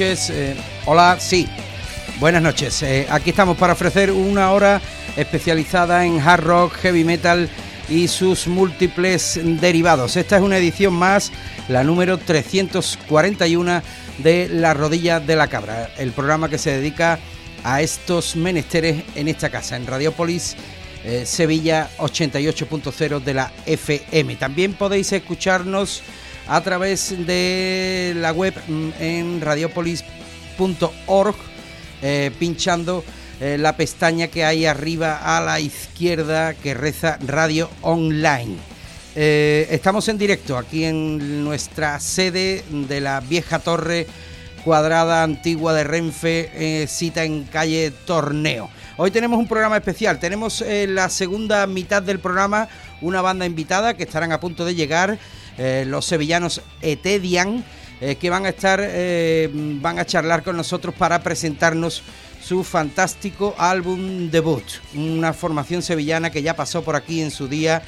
Eh, hola, sí. Buenas noches. Eh, aquí estamos para ofrecer una hora especializada en hard rock, heavy metal y sus múltiples derivados. Esta es una edición más, la número 341 de La Rodilla de la Cabra, el programa que se dedica a estos menesteres en esta casa, en Radiopolis eh, Sevilla 88.0 de la FM. También podéis escucharnos a través de la web mm, en radiopolis.org, eh, pinchando eh, la pestaña que hay arriba a la izquierda que reza Radio Online. estamos en directo aquí en nuestra sede de la vieja torre cuadrada antigua de Renfe, cita en calle Torneo. Hoy tenemos un programa especial, tenemos en eh, la segunda mitad del programa una banda invitada que estarán a punto de llegar, eh, los sevillanos Etedian, eh, que van a estar, van a charlar con nosotros para presentarnos su fantástico álbum debut, una formación sevillana que ya pasó por aquí en su día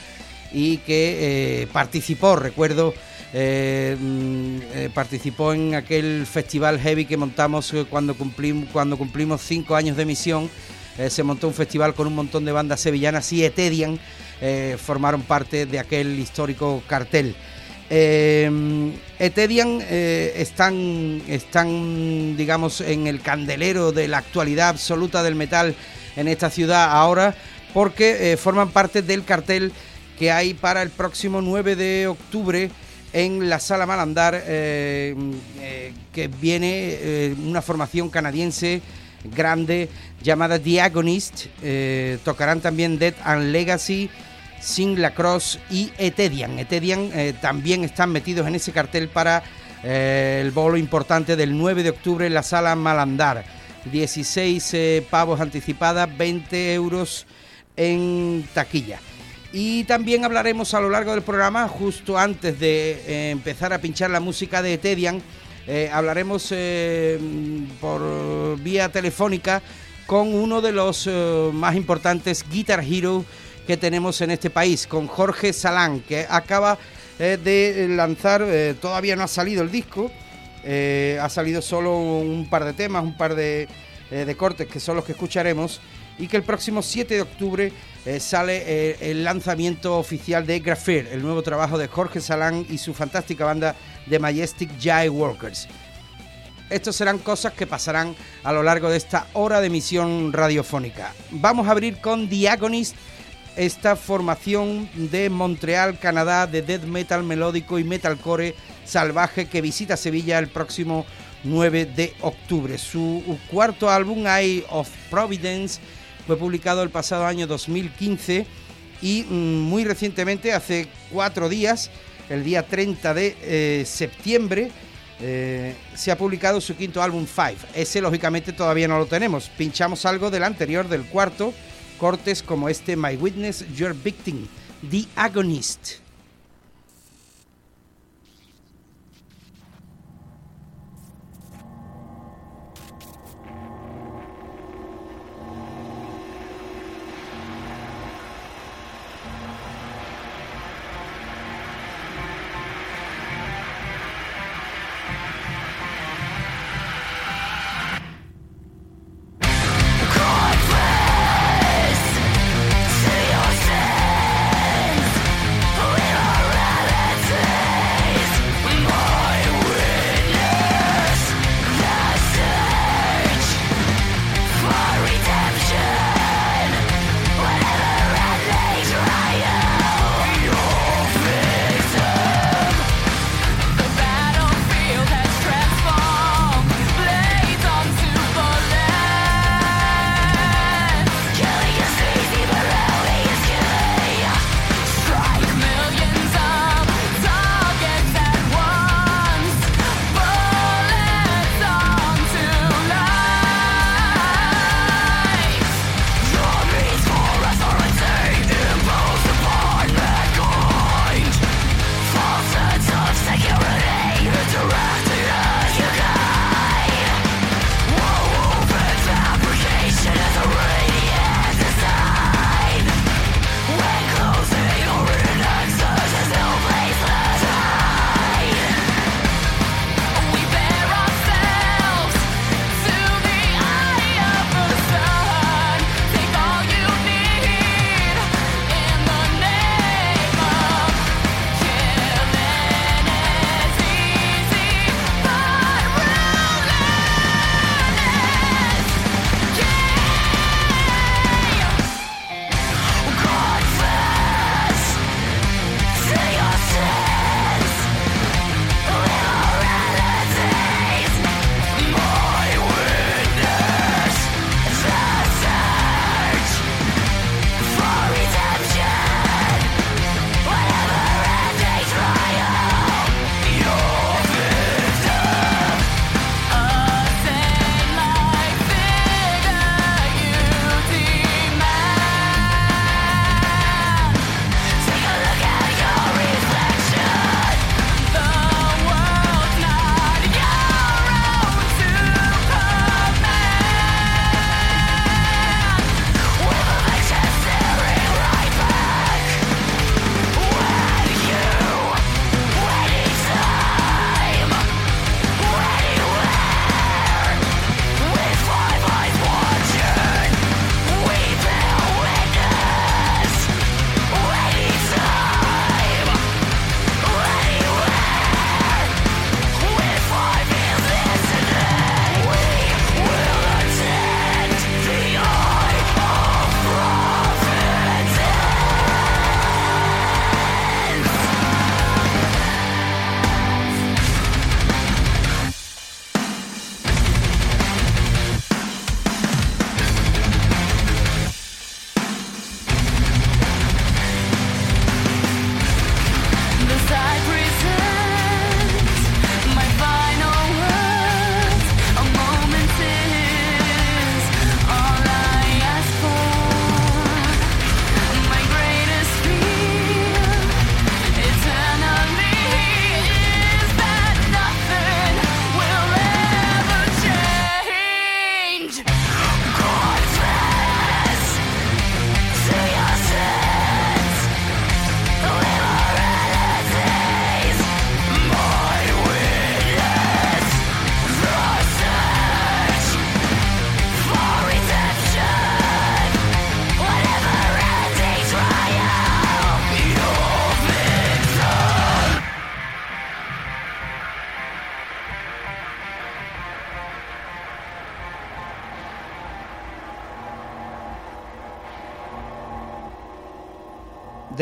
y que participó, recuerdo, mm, participó en aquel festival heavy que montamos cuando cumplimos, cuando cumplimos cinco años de misión eh, se montó un festival con un montón de bandas sevillanas y Etedian eh, formaron parte de aquel histórico cartel. Eh, Etedian están, están, digamos, en el candelero de la actualidad absoluta del metal en esta ciudad ahora, porque forman parte del cartel que hay para el próximo 9 de octubre en la Sala Malandar, que viene una formación canadiense grande llamada Diagonist. Eh, tocarán también Dead and Legacy, Sing La Cross y Etedian. Etedian eh, también están metidos en ese cartel para eh, el bolo importante del 9 de octubre en la sala Malandar. 16 pavos anticipadas, 20 euros en taquilla. Y también hablaremos a lo largo del programa, justo antes de empezar a pinchar la música de Etedian, eh, hablaremos eh, por vía telefónica con uno de los eh, más importantes Guitar Hero que tenemos en este país, con Jorge Salán, que acaba de lanzar, todavía no ha salido el disco, ha salido solo un par de temas, un par de, cortes que son los que escucharemos y que el próximo 7 de octubre eh, sale eh, el lanzamiento oficial de Graffir, el nuevo trabajo de Jorge Salán y su fantástica banda de Majestic Jai Workers. Estos serán cosas que pasarán a lo largo de esta hora de emisión radiofónica. Vamos a abrir con Diagonist, esta formación de Montreal, Canadá, de death metal melódico y metalcore salvaje que visita Sevilla el próximo 9 de octubre. Su cuarto álbum, Eye of Providence, fue publicado el pasado año 2015 y mm, muy recientemente, hace cuatro días, el día 30 de eh, septiembre, eh, se ha publicado su quinto álbum Five. Ese lógicamente todavía no lo tenemos. Pinchamos algo del anterior, del cuarto, cortes como este My Witness, Your Victim, The Agonist.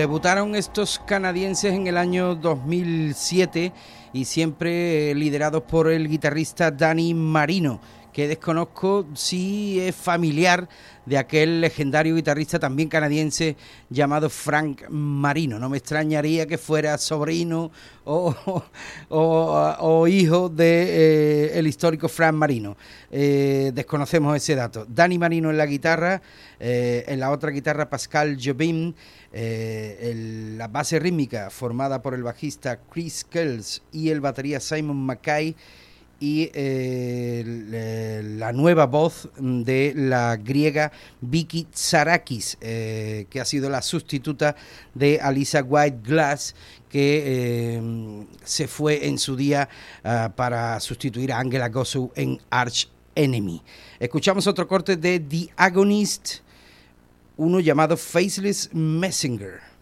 Debutaron estos canadienses en el año 2007 y siempre liderados por el guitarrista Danny Marino, que desconozco si es familiar de aquel legendario guitarrista también canadiense llamado Frank Marino. No me extrañaría que fuera sobrino o, hijo del de, eh, histórico Frank Marino. Eh, desconocemos ese dato. Danny Marino en la guitarra, eh, en la otra guitarra Pascal Jobim, la base rítmica formada por el bajista Chris Kells y el batería Simon Mackay y eh, la nueva voz de la griega Vicky Tsarakis, eh, que ha sido la sustituta de Alisa White Glass, que eh, se fue en su día ah, para sustituir a Angela Gosu en Arch Enemy. Escuchamos otro corte de The Agonist, uno llamado Faceless Messenger.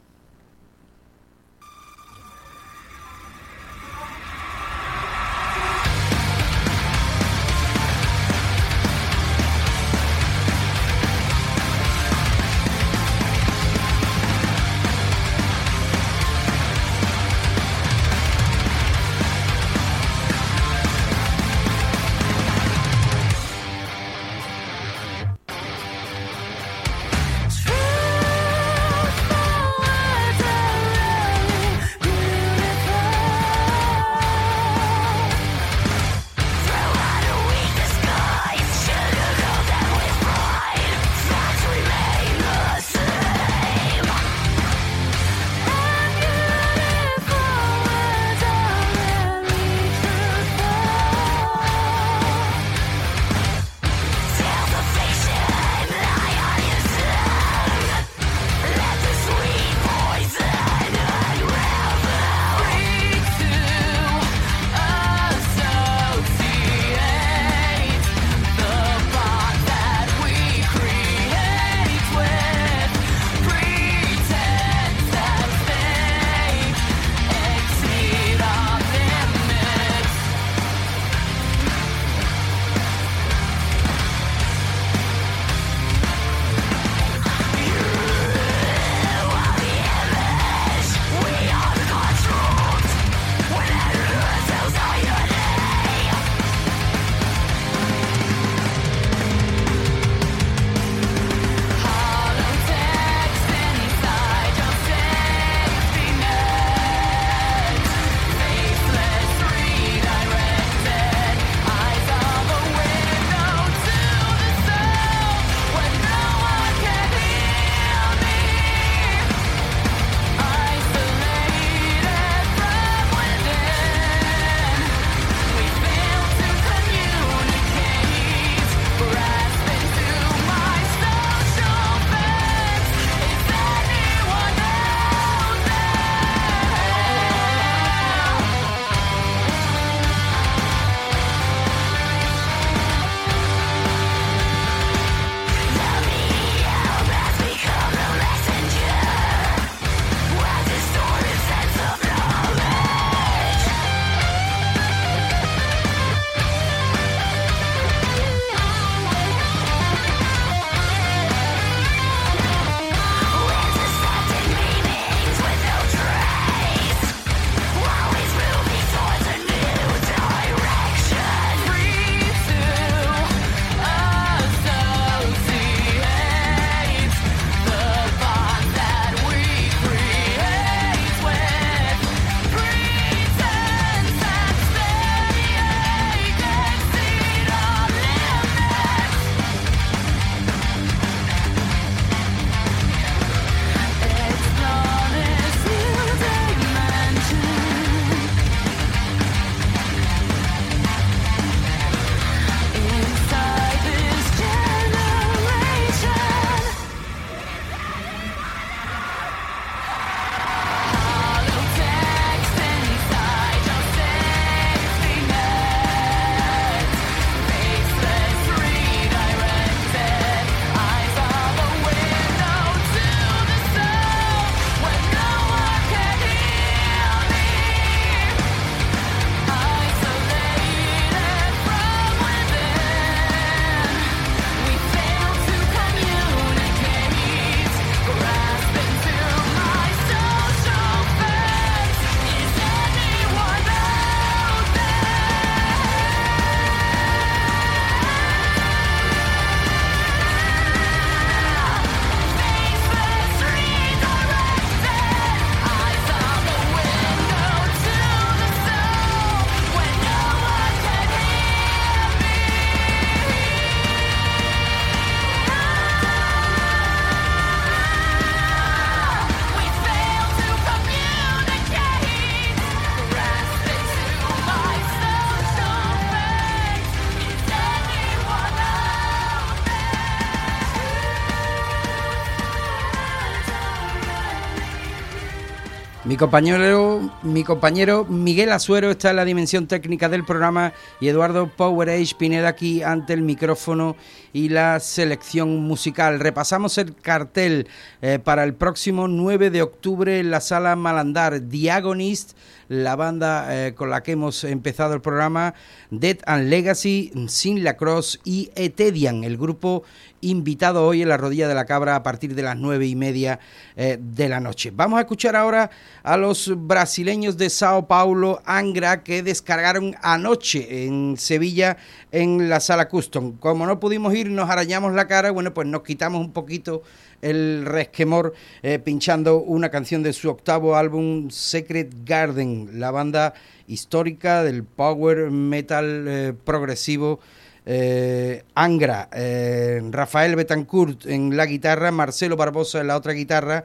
Compañero, mi compañero Miguel Azuero está en la dimensión técnica del programa y Eduardo Power Age Pineda aquí ante el micrófono y la selección musical. Repasamos el cartel eh, para el próximo 9 de octubre en la sala Malandar, Diagonist, la banda eh, con la que hemos empezado el programa, Dead and Legacy, Sin la Cross y Etedian, el grupo invitado hoy en la rodilla de la cabra a partir de las nueve y media eh, de la noche. Vamos a escuchar ahora a los brasileños de Sao Paulo, Angra, que descargaron anoche en Sevilla en la sala Custom. Como no pudimos ir, nos arañamos la cara, bueno, pues nos quitamos un poquito el resquemor eh, pinchando una canción de su octavo álbum Secret Garden, la banda histórica del power metal eh, progresivo eh, Angra, eh, Rafael Betancourt en la guitarra, Marcelo Barbosa en la otra guitarra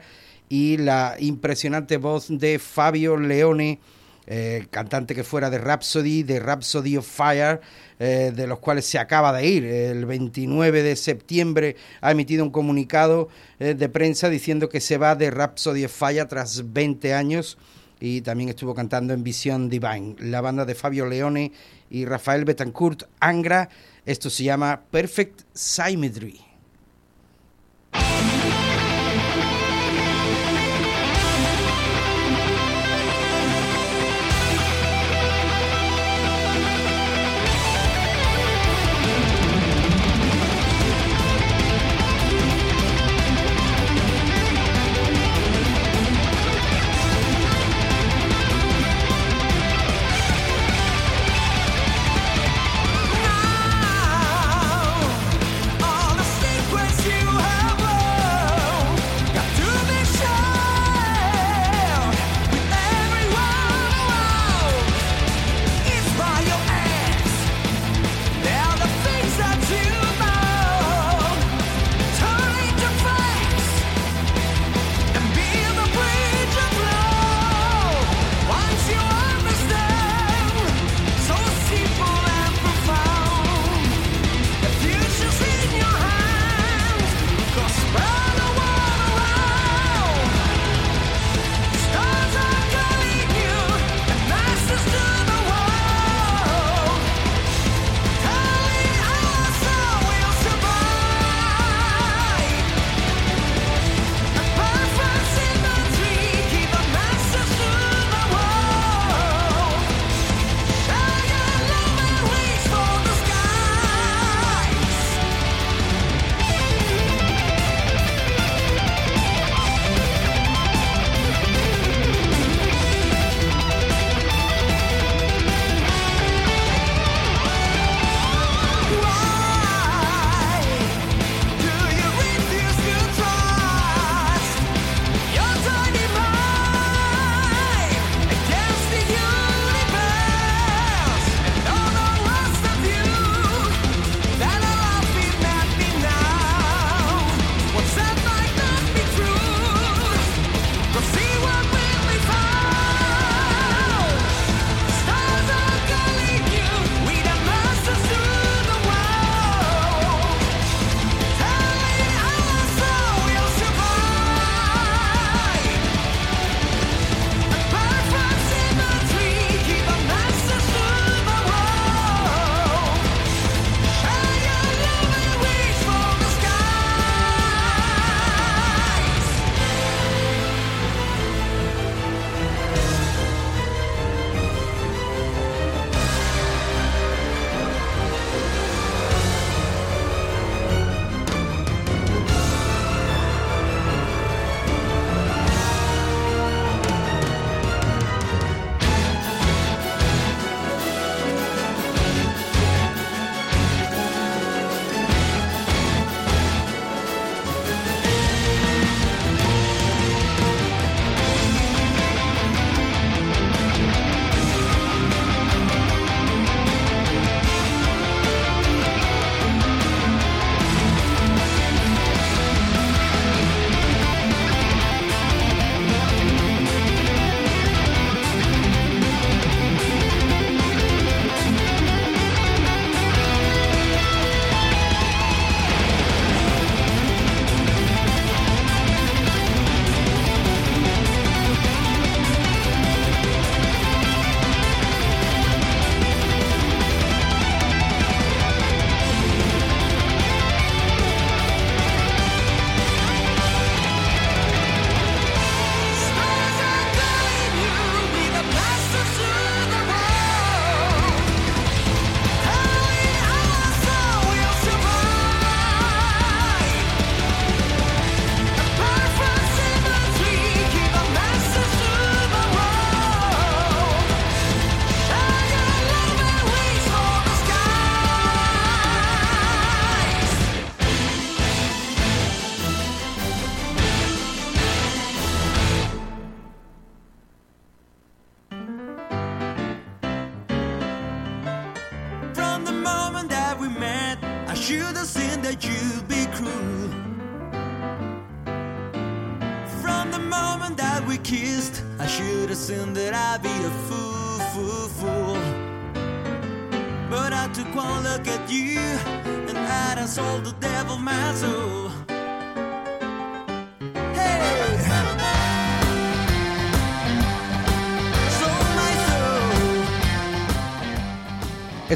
y la impresionante voz de Fabio Leone, eh, cantante que fuera de Rhapsody, de Rhapsody of Fire, de los cuales se acaba de ir. El 29 de septiembre ha emitido un comunicado de prensa diciendo que se va de Rhapsody of Fire tras 20 años y también estuvo cantando en Visión Divine. La banda de Fabio Leone y Rafael Betancourt Angra. Esto se llama Perfect Symmetry.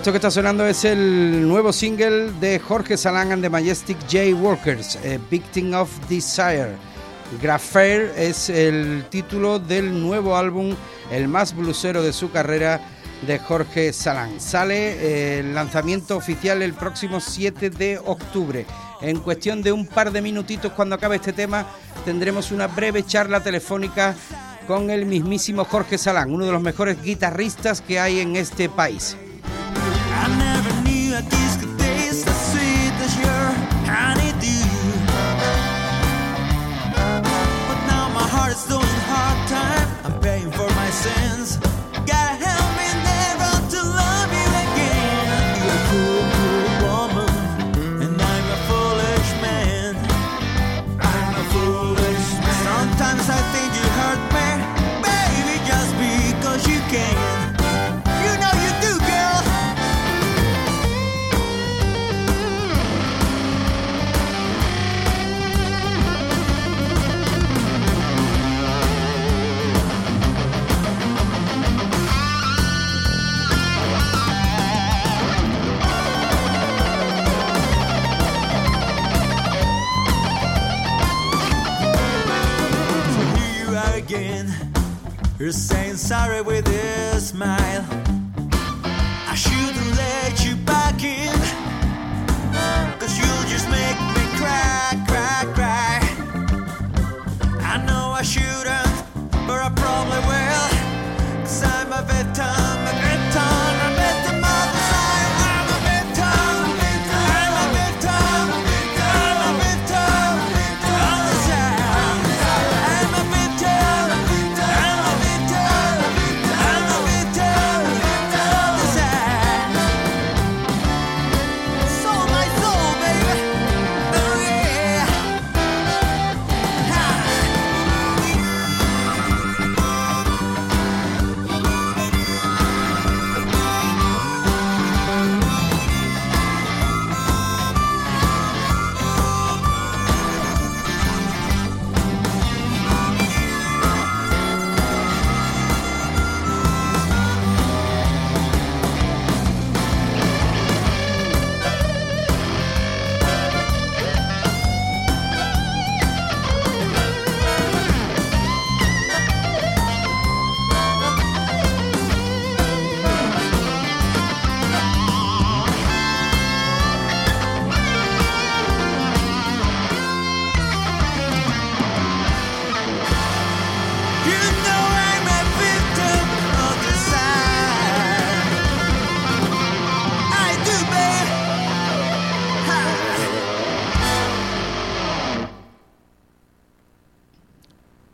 Esto que está sonando es el nuevo single de Jorge Salán and the Majestic J Workers, eh, Victim of Desire. Graffair es el título del nuevo álbum, el más blusero de su carrera de Jorge Salán. Sale eh, el lanzamiento oficial el próximo 7 de octubre. En cuestión de un par de minutitos cuando acabe este tema tendremos una breve charla telefónica con el mismísimo Jorge Salán, uno de los mejores guitarristas que hay en este país. You're saying sorry with a smile.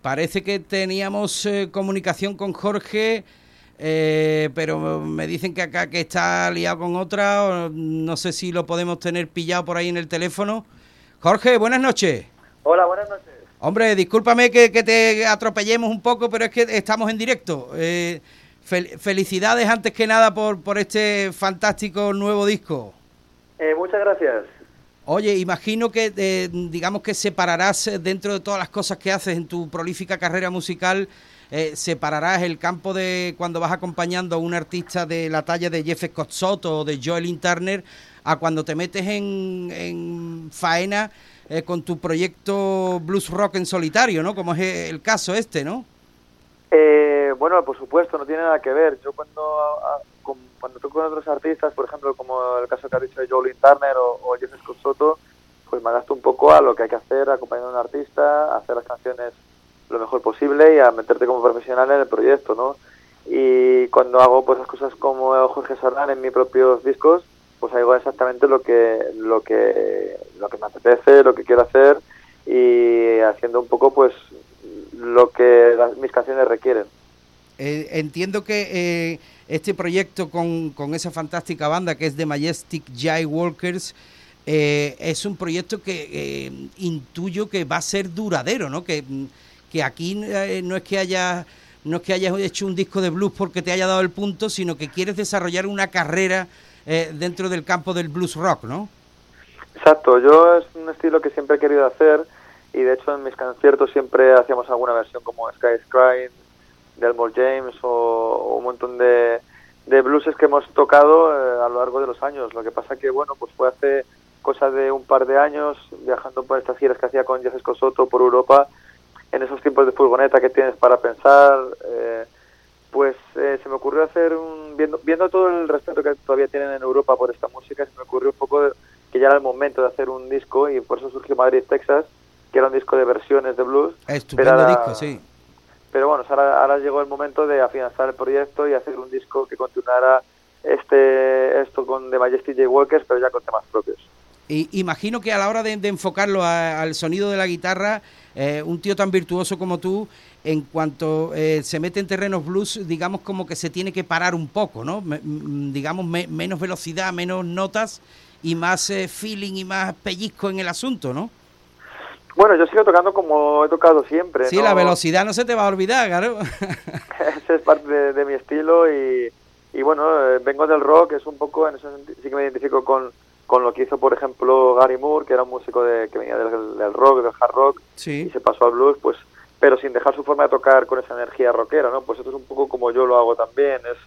Parece que teníamos eh, comunicación con Jorge, eh, pero me dicen que acá que está liado con otra, o no sé si lo podemos tener pillado por ahí en el teléfono. Jorge, buenas noches. Hola, buenas noches. Hombre, discúlpame que, que te atropellemos un poco, pero es que estamos en directo. Eh, fel- felicidades antes que nada por, por este fantástico nuevo disco. Eh, muchas gracias. Oye, imagino que eh, digamos que separarás eh, dentro de todas las cosas que haces en tu prolífica carrera musical, eh, separarás el campo de cuando vas acompañando a un artista de la talla de Jeff Scott Soto o de Joel Turner a cuando te metes en, en faena eh, con tu proyecto blues rock en solitario, ¿no? Como es el caso este, ¿no? Bueno, por supuesto, no tiene nada que ver. Yo cuando, cuando toco con otros artistas, por ejemplo, como el caso que ha dicho de Jolene Turner o, o Jeff Scott Soto, pues me adapto un poco a lo que hay que hacer acompañando a un artista, hacer las canciones lo mejor posible y a meterte como profesional en el proyecto, ¿no? Y cuando hago pues las cosas como Jorge Serrán en mis propios discos, pues hago exactamente lo que lo que lo que me apetece, lo que quiero hacer y haciendo un poco pues lo que las- mis canciones requieren. Eh, entiendo que eh, este proyecto con, con esa fantástica banda que es The Majestic Jai Walkers eh, es un proyecto que eh, intuyo que va a ser duradero, ¿no? Que, que aquí eh, no es que haya no es que hayas hecho un disco de blues porque te haya dado el punto, sino que quieres desarrollar una carrera dentro del campo del blues rock, ¿no? Exacto, yo es un estilo que siempre he querido hacer y de hecho en mis conciertos siempre hacíamos alguna versión como Sky Crying, Delmore James o, un montón de, de blueses que hemos tocado a lo largo de los años. Lo que pasa que, bueno, pues fue hace cosa de un par de años, viajando por estas giras que hacía con Jesse Soto por Europa, en esos tiempos de furgoneta que tienes para pensar, eh, pues eh, se me ocurrió hacer un, viendo, viendo todo el respeto que todavía tienen en Europa por esta música, se me ocurrió un poco que ya era el momento de hacer un disco y por eso surgió Madrid, Texas, que era un disco de versiones de blues. Estupendo disco, sí. Pero bueno, ahora, llegó el momento de afianzar el proyecto y hacer un disco que continuara este esto con The Majestic J. Walkers, pero ya con temas propios. Y, imagino que a la hora de, enfocarlo al sonido de la guitarra, eh, un tío tan virtuoso como tú, en cuanto eh, se mete en terrenos blues, digamos como que se tiene que parar un poco, ¿no? digamos menos velocidad, menos notas y más eh, feeling y más pellizco en el asunto, ¿no? Bueno, yo sigo tocando como he tocado siempre. Sí, la velocidad no se te va a olvidar, claro. Ese es parte de, mi estilo y, y bueno, vengo del rock, es un poco, en eso sí que me identifico con con lo que hizo, por ejemplo, Gary Moore, que era un músico de, que venía del, rock, del hard rock, y se pasó al blues, pues, pero sin dejar su forma de tocar con esa energía rockera, ¿no? Pues esto es un poco como yo lo hago también, es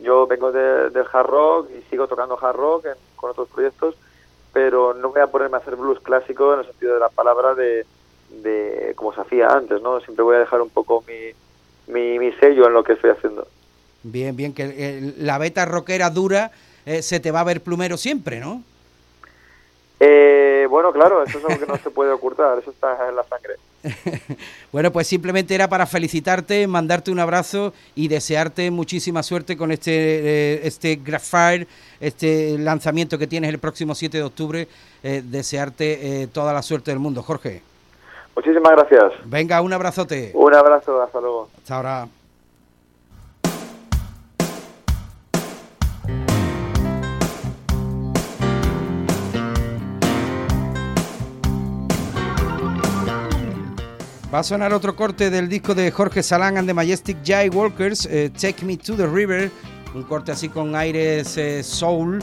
yo vengo del hard rock y sigo tocando hard rock con otros proyectos, pero no voy a ponerme a hacer blues clásico en el sentido de la palabra de, de como se hacía antes, ¿no? Siempre voy a dejar un poco mi, mi, mi sello en lo que estoy haciendo. Bien, bien, que la beta rockera dura eh, se te va a ver plumero siempre, ¿no? Eh, bueno, claro, eso es algo que no se puede ocultar, eso está en la sangre. bueno, pues simplemente era para felicitarte, mandarte un abrazo y desearte muchísima suerte con este, eh, este Graphire, este lanzamiento que tienes el próximo 7 de octubre. Eh, desearte eh, toda la suerte del mundo, Jorge. Muchísimas gracias. Venga, un abrazote. Un abrazo, hasta luego. Hasta ahora. Va a sonar otro corte del disco de Jorge Salán and the Majestic Jay Walkers, eh, Take Me to the River, un corte así con aires eh, soul.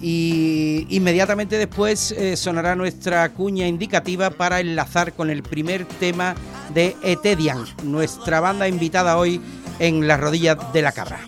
Y inmediatamente después eh, sonará nuestra cuña indicativa para enlazar con el primer tema de Etedian, nuestra banda invitada hoy en las rodillas de la cabra.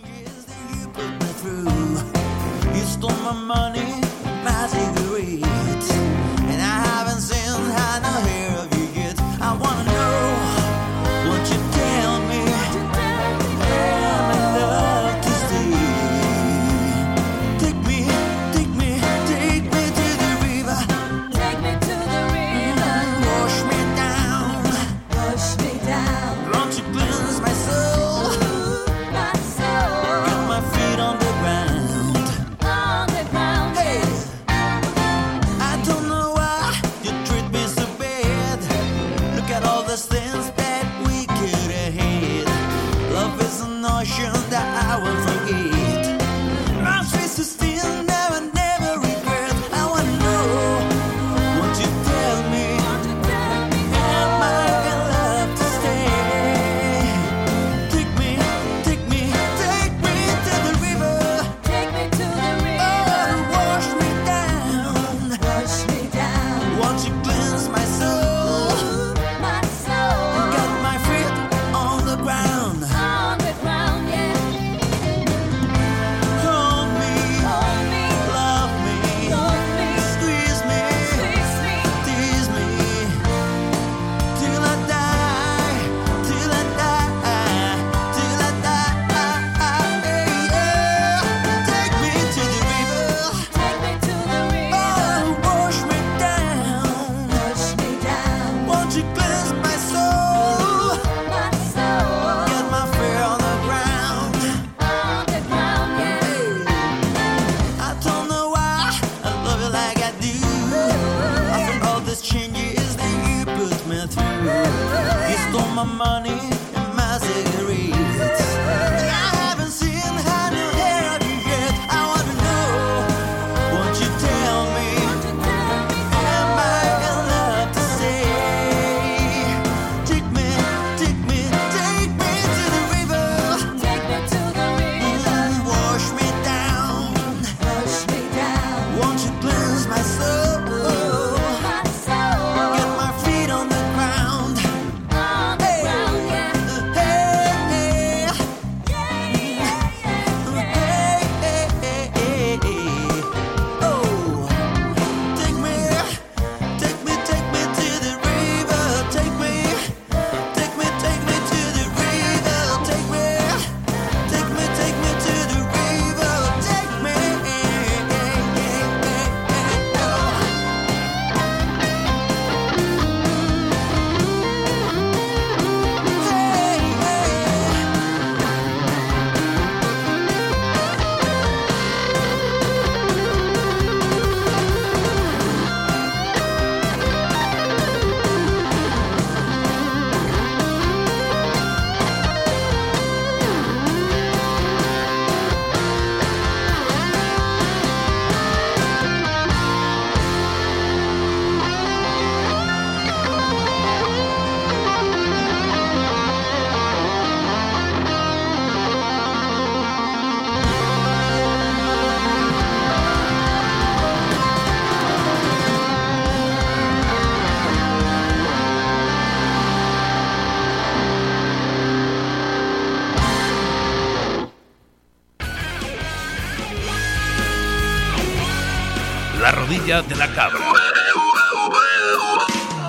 De la cabra.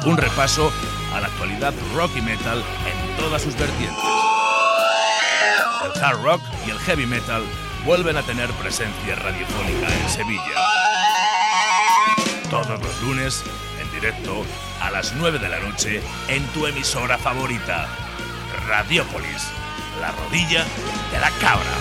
Un repaso a la actualidad rock y metal en todas sus vertientes. El hard rock y el heavy metal vuelven a tener presencia radiofónica en Sevilla. Todos los lunes, en directo, a las 9 de la noche, en tu emisora favorita, Radiópolis, la rodilla de la cabra.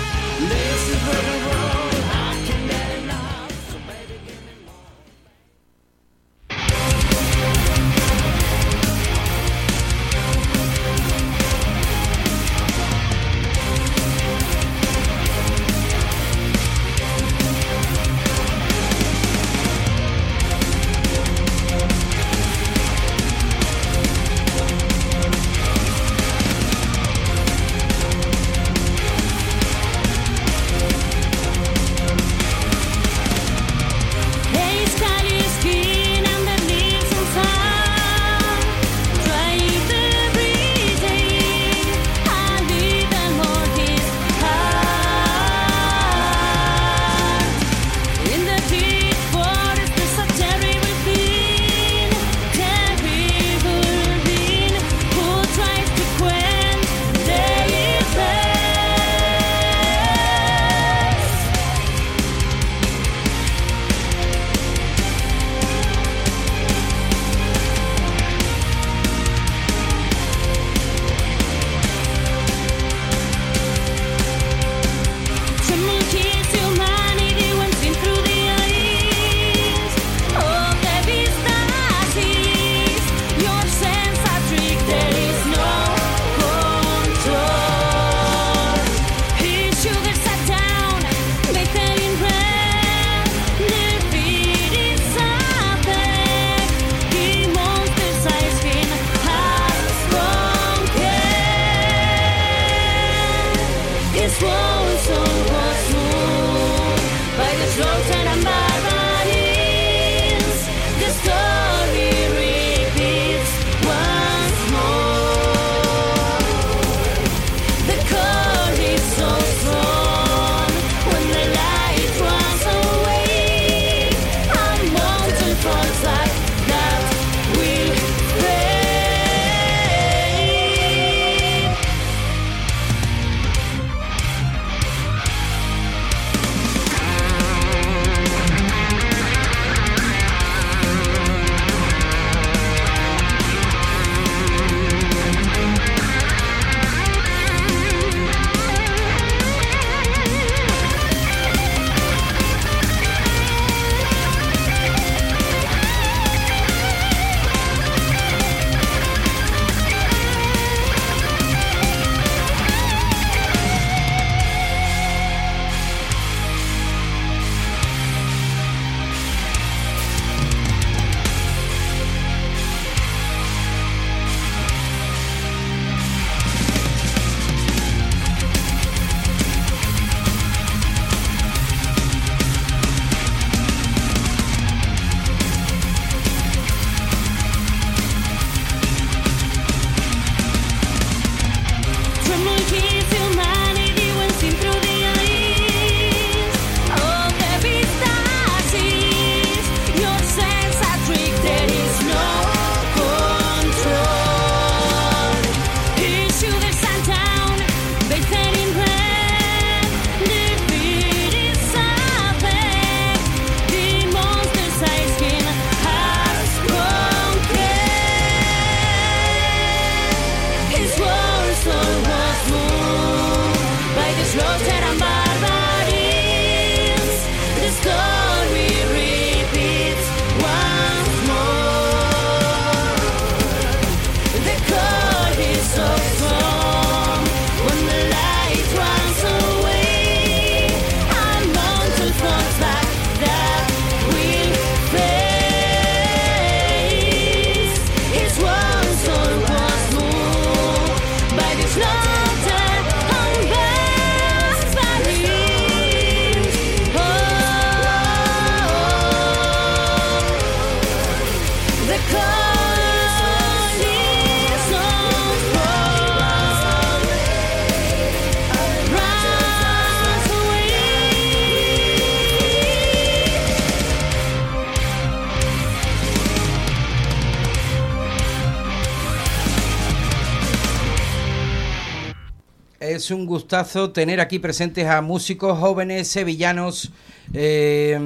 Es un gustazo tener aquí presentes a músicos jóvenes sevillanos eh,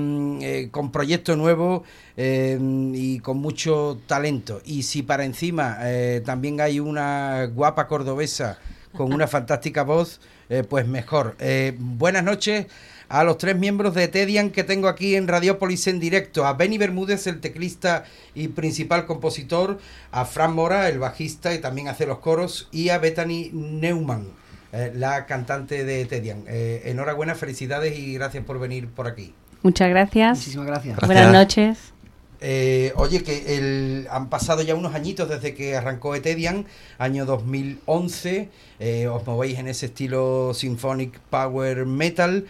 eh, con proyecto nuevo eh, y con mucho talento. Y si para encima también hay una guapa cordobesa con una fantástica voz, pues mejor. Buenas noches a los tres miembros de Tedian que tengo aquí en Radiópolis en directo. A Benny Bermúdez, el teclista y principal compositor. A Fran Mora, el bajista y también hace los coros. Y a Bethany Neumann, eh, la cantante de Tedian. Eh, enhorabuena, felicidades y gracias por venir por aquí. Muchas gracias. Muchísimas gracias. Buenas noches. Eh, oye, que el, han pasado ya unos añitos desde que arrancó Etedian, año 2011. eh, os movéis en ese estilo symphonic power metal.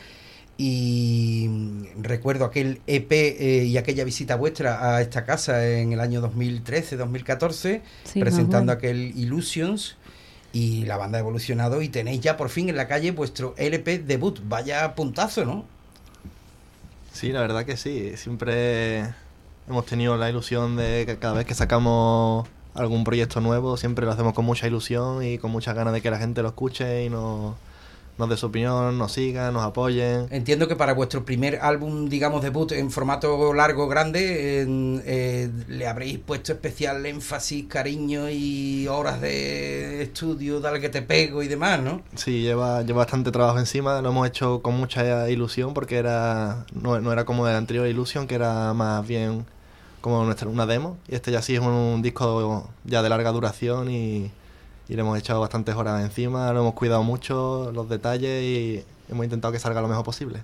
Y recuerdo aquel EP eh, y aquella visita vuestra a esta casa en el año 2013-2014, Sí, presentando aquel Illusions. Y la banda ha evolucionado y tenéis ya por fin en la calle vuestro LP debut. Vaya puntazo, ¿no? Sí, la verdad que sí. Siempre hemos tenido la ilusión de que cada vez que sacamos algún proyecto nuevo, siempre lo hacemos con mucha ilusión y con muchas ganas de que la gente lo escuche y nos, nos dé su opinión, nos siga, nos apoyen. Entiendo que para vuestro primer álbum, digamos, debut en formato largo, grande, eh, le habréis puesto especial énfasis, cariño y horas de estudio, dale que te pego y demás, ¿no? Sí, lleva, lleva bastante trabajo encima, lo hemos hecho con mucha ilusión porque era no, no era como el anterior Illusion, que era más bien como nuestra, una demo, y este ya sí es un, disco ya de larga duración y, y le hemos echado bastantes horas encima, lo hemos cuidado mucho, los detalles y hemos intentado que salga lo mejor posible.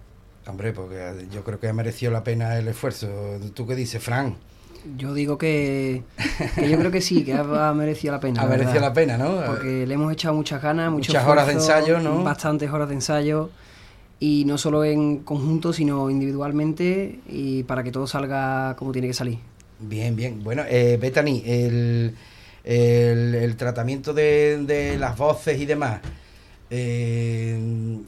Hombre, porque yo creo que ha merecido la pena el esfuerzo. ¿Tú qué dices, Fran? Yo digo que, que yo creo que sí, que ha, ha merecido la pena. Ha merecido verdad. la pena, ¿no? Porque le hemos echado muchas ganas, Muchas horas de esfuerzo, ensayo, ¿no? Bastantes horas de ensayo. Y no solo en conjunto, sino individualmente y para que todo salga como tiene que salir. Bien, bien. Bueno, eh, Bethany, el, el, el tratamiento de, de las voces y demás, eh,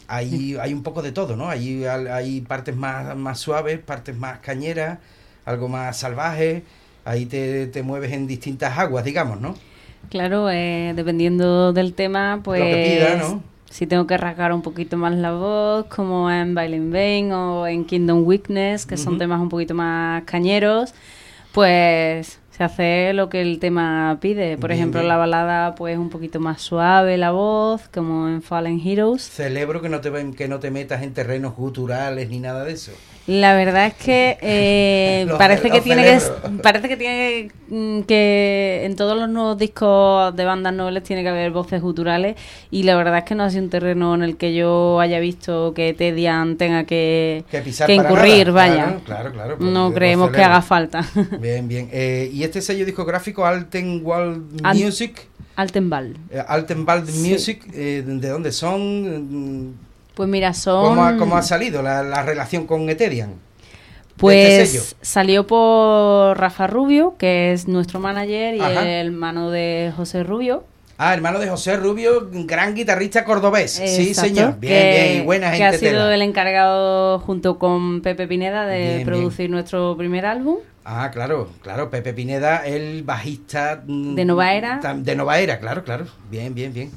hay, hay un poco de todo, ¿no? Hay, hay partes más, más suaves, partes más cañeras, algo más salvaje. Ahí te, te mueves en distintas aguas, digamos, ¿no? Claro, eh, dependiendo del tema, pues que pida, ¿no? si tengo que rasgar un poquito más la voz, como en Violin Vein o en Kingdom Weakness, que son temas un poquito más cañeros, pues se hace lo que el tema pide. Por ejemplo, la balada, pues un poquito más suave la voz, como en Fallen Heroes. Celebro que no te que no te metas en terrenos guturales ni nada de eso. La verdad es que eh, parece que tiene que parece que tiene mm, que en todos los nuevos discos de bandas nobles tiene que haber voces guturales y la verdad es que no ha sido un terreno en el que yo haya visto que Tedian tenga que, Que pisar que incurrir, nada. vaya. Claro, claro, claro, pues no creemos que haga falta. Bien, bien. Eh, ¿Y este sello discográfico, Altenwald Al- Music? Altenbal. Eh, Altenwald Sí. Music, eh, ¿de dónde son? Pues mira, son ¿Cómo ha, cómo ha salido la, la relación con Eterian? Pues sello? salió por Rafa Rubio, que es nuestro manager y Ajá. el hermano de José Rubio. Ah, hermano de José Rubio, gran guitarrista cordobés. sí, señor. Bien, que- bien, y buena Que gente. ha sido tela. el encargado junto con Pepe Pineda de Bien, bien. producir nuestro primer álbum. Ah, claro, claro. Pepe Pineda, el bajista. mm, De Nova Era. De Nova Era, claro, claro. Bien, bien, bien.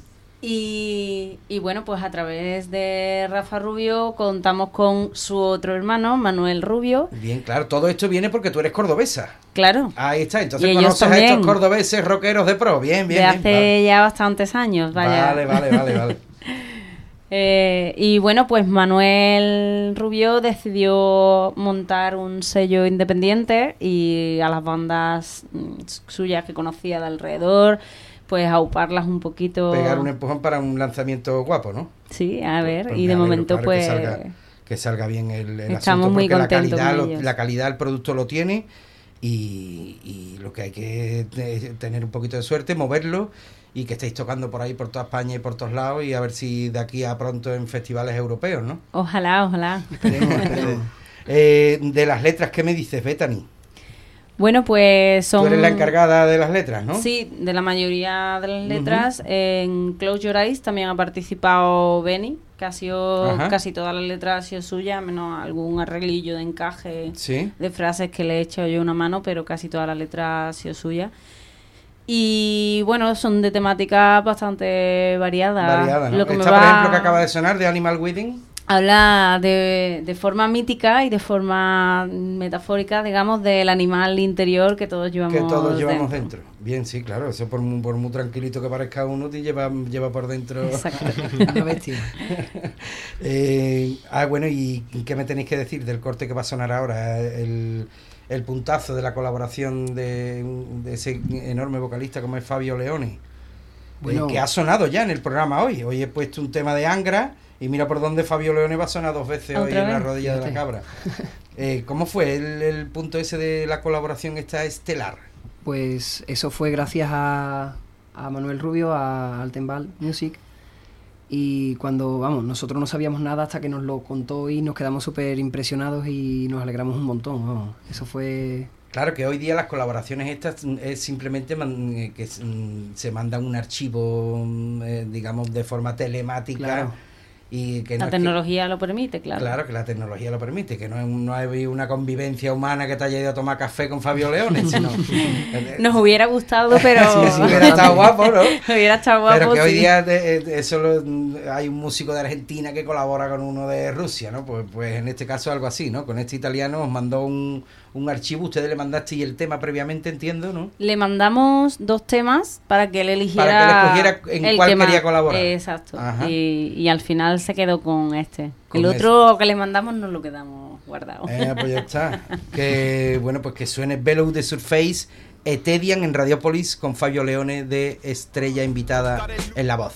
Y, y bueno, pues a través de Rafa Rubio contamos con su otro hermano, Manuel Rubio. Bien, claro. Todo esto viene porque tú eres cordobesa. Claro, Ahí está. Entonces conoces a estos cordobeses rockeros de pro. Bien, bien, de bien. hace vale. ya bastantes años, vaya. Vale, vale, vale, vale. Eh, y bueno, pues Manuel Rubio decidió montar un sello independiente y a las bandas mm, suyas que conocía de alrededor, pues auparlas un poquito. Pegar un empujón para un lanzamiento guapo, ¿no? Sí, a ver, Pues y de momento claro, pues... Que salga, que salga bien el, el Estamos asunto, muy porque la contentos calidad, con lo- ellos. la calidad del producto lo tiene y, y lo que hay que es tener un poquito de suerte, moverlo y que estéis tocando por ahí, por toda España y por todos lados y a ver si de aquí a pronto en festivales europeos, ¿no? Ojalá, ojalá. Esperemos, esperemos. Eh, de las letras, ¿qué me dices, Bethany? Bueno, pues son... Tú eres la encargada de las letras, ¿no? Sí, de la mayoría de las letras. En Close Your Eyes también ha participado Benny, que ha sido Ajá. casi todas las letras ha sido suya, menos algún arreglillo de encaje Sí. de frases que le he hecho yo una mano, pero casi toda la letra ha sido suya. Y bueno, son de temáticas bastante variadas. Variada, ¿no? Lo que me Esta, por va- ejemplo, que acaba de sonar de Animal Wedding. Habla de, de forma mítica y de forma metafórica, digamos, del animal interior que todos llevamos que todos llevamos dentro. Bien, sí, claro, eso por muy, por muy tranquilito que parezca uno, te lleva, lleva por dentro. Exacto. Una bestia. Eh, ah, bueno, ¿y qué me tenéis que decir del corte que va a sonar ahora? El, el puntazo de la colaboración de, de ese enorme vocalista como es Fabio Leone. Bueno. Eh, que ha sonado ya en el programa hoy. Hoy he puesto un tema de Angra y mira por dónde Fabio Leone va a sonar dos veces hoy ¿Otra en la rodilla de la cabra. Eh, ¿Cómo fue el, el punto ese de la colaboración esta estelar? Pues eso fue gracias a, a Manuel Rubio, a Altenbal Music. Y cuando, vamos, nosotros no sabíamos nada hasta que nos lo contó y nos quedamos súper impresionados y nos alegramos un montón. vamos. Eso fue Claro que hoy día las colaboraciones estas mm, es simplemente man- eh, que mm, se mandan un archivo, mm, eh, digamos, de forma telemática Claro. Y que no La que- tecnología lo permite, claro. Claro que la tecnología lo permite, que no, no hay una convivencia humana que te haya ido a tomar café con Fabio Leone, sino... Nos hubiera gustado, pero... Sí, sí, hubiera estado guapo, ¿no? hubiera estado guapo, Pero que hoy día de- de- eso lo- hay un músico de Argentina que colabora con uno de Rusia, ¿no? Pues, pues en este caso algo así, ¿no? Con este italiano os mandó un, un archivo, ustedes le mandasteis el tema previamente, entiendo, ¿no? Le mandamos dos temas para que él eligiera Para que él escogiera en el cuál más- quería colaborar. Exacto. Y, y al final se quedó con este. Con el otro que le mandamos nos lo quedamos guardado. Eh, pues ya está. Que bueno, pues que suene Below the Surface, Etedian en Radiopolis con Fabio Leone de estrella invitada en la voz.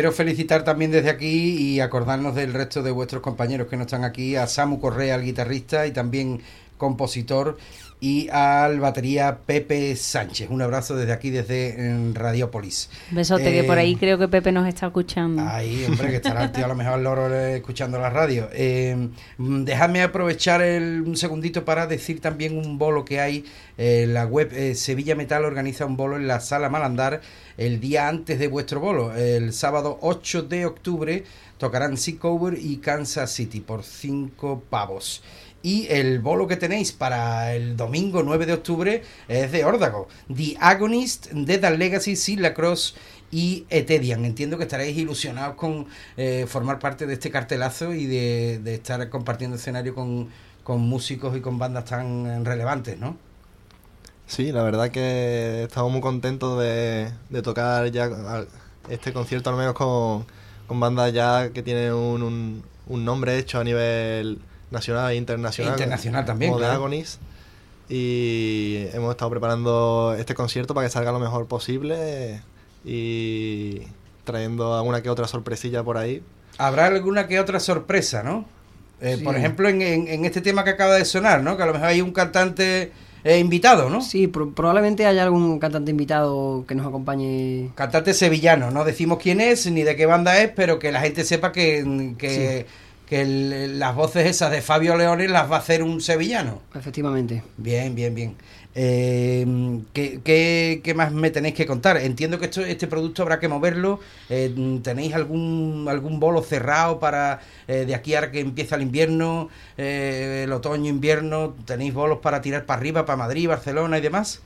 Quiero felicitar también desde aquí y acordarnos del resto de vuestros compañeros que no están aquí, a Samu Correa, el guitarrista y también compositor, y al batería Pepe Sánchez. Un abrazo desde aquí, desde eh, Radiópolis. Besote, que por Eh, ahí creo que Pepe nos está escuchando. Ahí, hombre, que estará el tío a lo mejor loro eh, escuchando la radio. Eh, mm, dejadme aprovechar el, un segundito para decir también un bolo que hay. Eh, la web eh, Sevilla Metal organiza un bolo en la sala Malandar el día antes de vuestro bolo. El sábado 8 de octubre tocarán Sea Cover y Kansas City por 5 pavos. Y el bolo que tenéis para el domingo 9 de octubre es de Órdago. The Agonist, Dead and Legacy, Sin La Cross y Etedian. Entiendo que estaréis ilusionados con eh, formar parte de este cartelazo y de, de estar compartiendo escenario con, con músicos y con bandas tan eh, relevantes, ¿no? Sí, la verdad que estamos muy contentos de, de tocar ya este concierto al menos con, con bandas ya que tienen un, un- un nombre hecho a nivel nacional e internacional. Internacional también, Como claro. Y hemos estado preparando este concierto para que salga lo mejor posible y trayendo alguna que otra sorpresilla por ahí. Habrá alguna que otra sorpresa, ¿no? Eh, Sí. Por ejemplo, en, en- en este tema que acaba de sonar, ¿no? Que a lo mejor hay un cantante eh, invitado, ¿no? Sí, pro- probablemente haya algún cantante invitado que nos acompañe. Cantante sevillano, no decimos quién es ni de qué banda es, pero que la gente sepa que, que, que el- las voces esas de Fabio Leones las va a hacer un sevillano. Efectivamente. Bien, bien, bien. Eh, ¿qué, qué, qué más me tenéis que contar? Entiendo que esto, este producto habrá que moverlo. Eh, ¿Tenéis algún, algún bolo cerrado para eh, de aquí a que empieza el invierno, eh, el otoño, invierno? ¿Tenéis bolos para tirar para arriba, para Madrid, Barcelona y demás?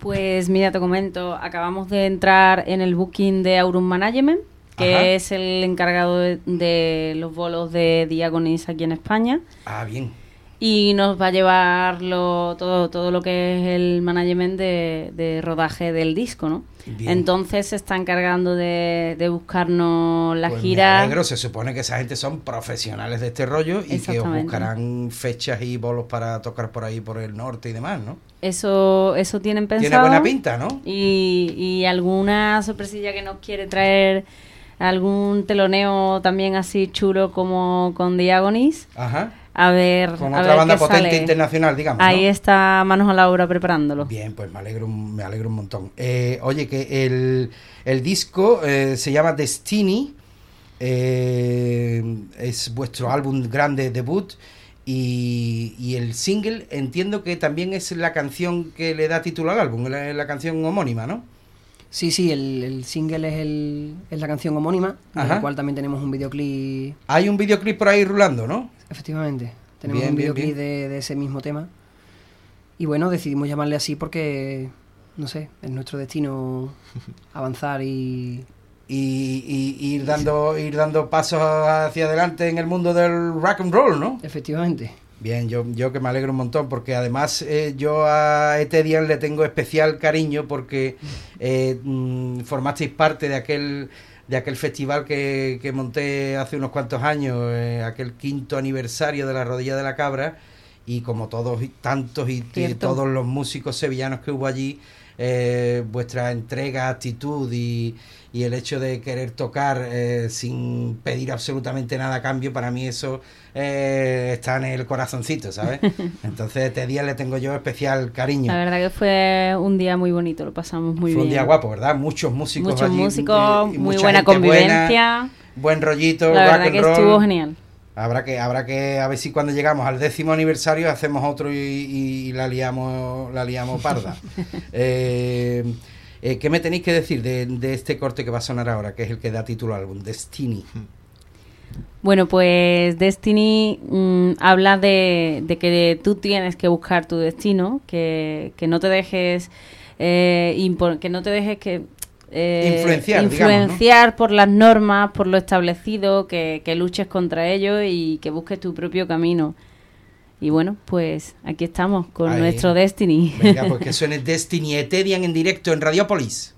Pues mira, te comento, acabamos de entrar en el booking de Aurum Management, que Ajá. es el encargado de, de los bolos de Diagonis aquí en España. Ah, bien. Y nos va a llevar lo- todo, todo lo que es el management de, de rodaje del disco, ¿no? Bien. Entonces se está encargando de, de buscarnos la Pues me gira. alegro, se supone que esa gente son profesionales de este rollo y que os buscarán fechas y bolos para tocar por ahí, por el norte y demás, ¿no? Eso, eso tienen pensado. Tiene buena pinta, ¿no? Y, y alguna sorpresilla que nos quiere traer, algún teloneo también así chulo como con Diagonis. Ajá. A ver, Con a otra ver banda qué potente sale. internacional, digamos. ¿no? Ahí está Manos a la obra preparándolo. Bien, pues me alegro, me alegro un montón. Eh, oye, que el, el disco eh, se llama Destiny, eh, es vuestro álbum grande debut y, y el single entiendo que también es la canción que le da título al álbum, la, la canción homónima, ¿no? Sí, sí, el, el single es, el, es la canción homónima, de la cual también tenemos un videoclip. Hay un videoclip por ahí rulando, ¿no? Efectivamente, tenemos Bien, un videoclip. De, de ese mismo tema. Y bueno, decidimos llamarle así porque, no sé, es nuestro destino avanzar y, Y, y- y ir dando ir dando pasos hacia adelante en el mundo del rock and roll, ¿no? efectivamente. Bien, yo, yo que me alegro un montón, porque además eh, yo a Eterian le tengo especial cariño porque eh, mm, formasteis parte de aquel de aquel festival que, que monté hace unos cuantos años, eh, aquel quinto aniversario de la Rodilla de la Cabra, y como todos y tantos y, y todos los músicos sevillanos que hubo allí, vuestra entrega, actitud y, y el hecho de querer tocar eh, sin pedir absolutamente nada a cambio, para mí eso eh, está en el corazoncito, ¿sabes? Entonces este día le tengo yo especial cariño. La verdad que fue un día muy bonito, lo pasamos muy Fue bien. un día guapo, ¿verdad? Muchos músicos Muchos allí, músicos, eh, y muy buena convivencia. buen rollito, La rock verdad and que roll. estuvo genial. Habrá que, habrá que, a ver si cuando llegamos al décimo aniversario hacemos otro y, y la liamos, la liamos parda. eh, eh, ¿Qué me tenéis que decir de, de este corte que va a sonar ahora, que es el que da título al álbum, Destiny? Bueno, pues Destiny mm, habla de, de que tú tienes que buscar tu destino, que, que no te dejes eh, que no te dejes que eh, Influenciar, digamos, ¿no? influenciar por las normas, por lo establecido, que, que luches contra ello y que busques tu propio camino. Y bueno, pues aquí estamos con Ahí. nuestro Destiny. Venga, pues que suene Destiny Eterian en directo en Radiopolis.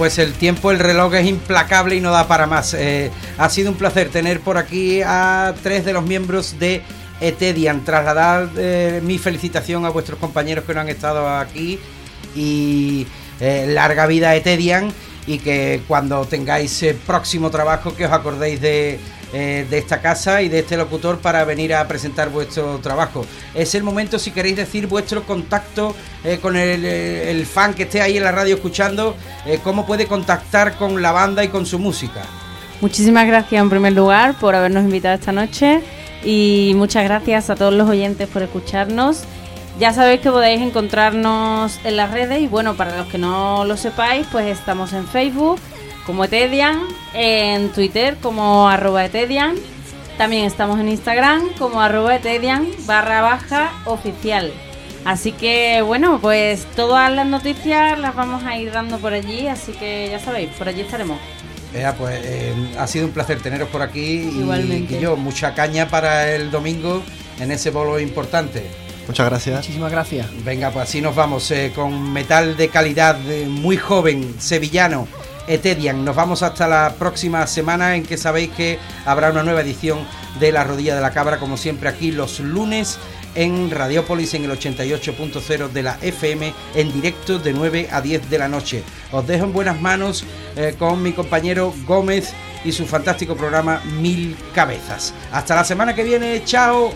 Pues el tiempo, el reloj es implacable y no da para más. Eh, ha sido un placer tener por aquí a tres de los miembros de Etedian. Trasladar eh, mi felicitación a vuestros compañeros que no han estado aquí y eh, larga vida Etedian y que cuando tengáis próximo trabajo que os acordéis de eh, de esta casa y de este locutor para venir a presentar vuestro trabajo. Es el momento, si queréis decir vuestro contacto eh, con eh, el, fan que esté ahí en la radio escuchando, cómo puede contactar con la banda y con su música. Muchísimas gracias en primer lugar por habernos invitado esta noche y muchas gracias a todos los oyentes por escucharnos. Ya sabéis que podéis encontrarnos en las redes y bueno, para los que no lo sepáis, pues estamos en Facebook, como Etedian, en Twitter como arroba Etedian, también estamos en Instagram como arroba Etedian barra baja oficial. Así que bueno, pues todas las noticias las vamos a ir dando por allí, así que ya sabéis, por allí estaremos. pues eh, ha sido un placer teneros por aquí Igualmente. y yo mucha caña para el domingo en ese bolo importante. Muchas gracias. Muchísimas gracias. Venga, pues así nos vamos eh, con metal de calidad, eh, muy joven, sevillano. Etedian. Nos vamos hasta la próxima semana en que sabéis que habrá una nueva edición de La Rodilla de la Cabra, como siempre aquí los lunes en Radiopolis en el 88.0 de la FM en directo de 9 a 10 de la noche. Os dejo en buenas manos eh, con mi compañero Gómez y su fantástico programa Mil Cabezas. Hasta la semana que viene, chao.